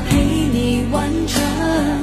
陪你完成。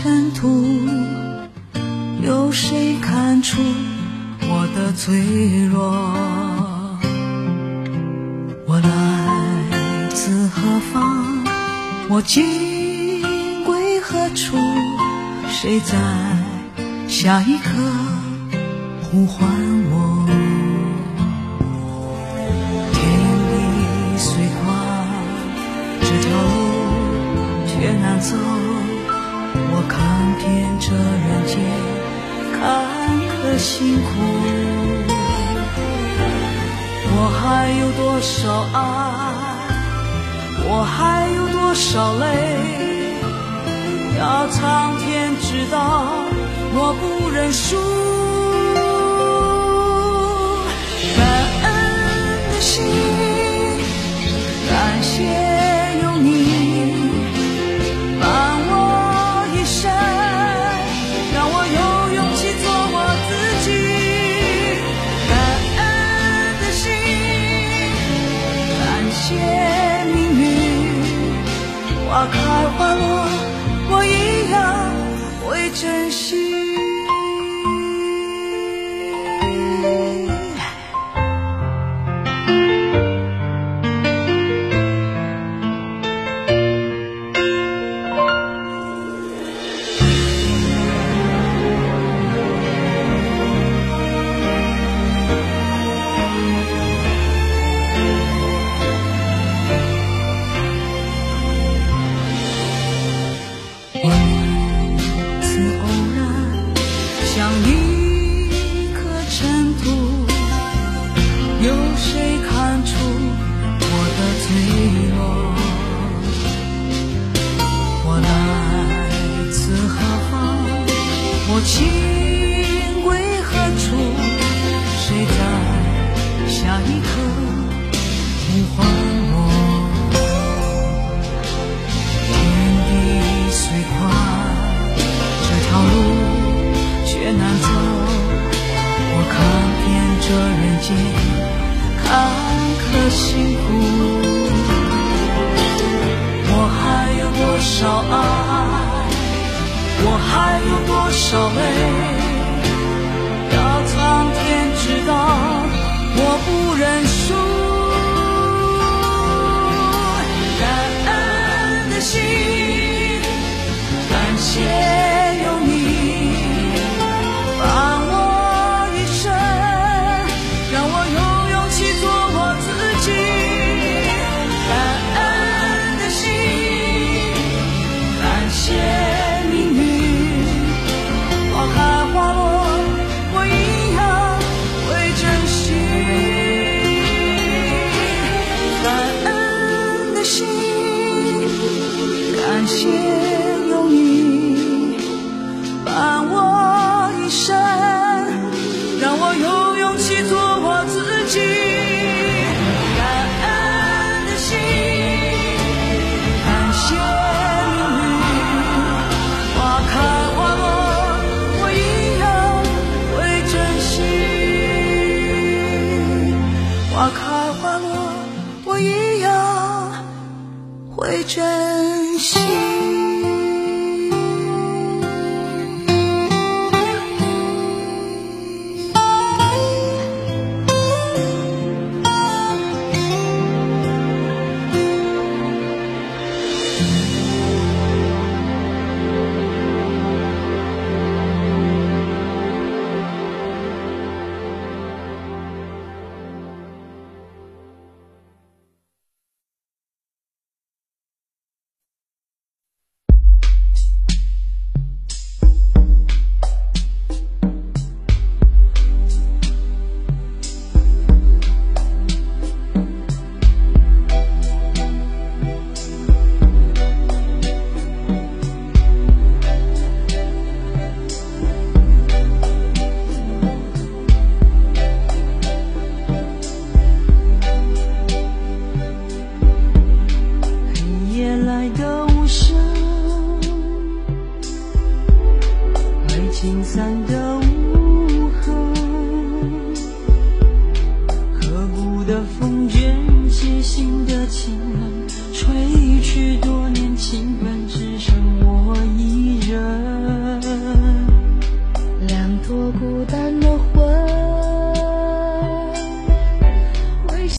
尘土，有谁看出我的脆弱？我来自何方？我今归何处？谁在下一刻呼唤我？天地虽宽，这条路却难走。这人间坎坷辛苦，我还有多少爱？我还有多少泪？要苍天知道，我不认输。些命运，花开花落，我一样会珍惜。坎坷辛苦，我还有多少爱？我还有多少泪？要苍天知道，我不认输。花开花落我一样会珍惜。风卷起新的情人，吹去多年情分。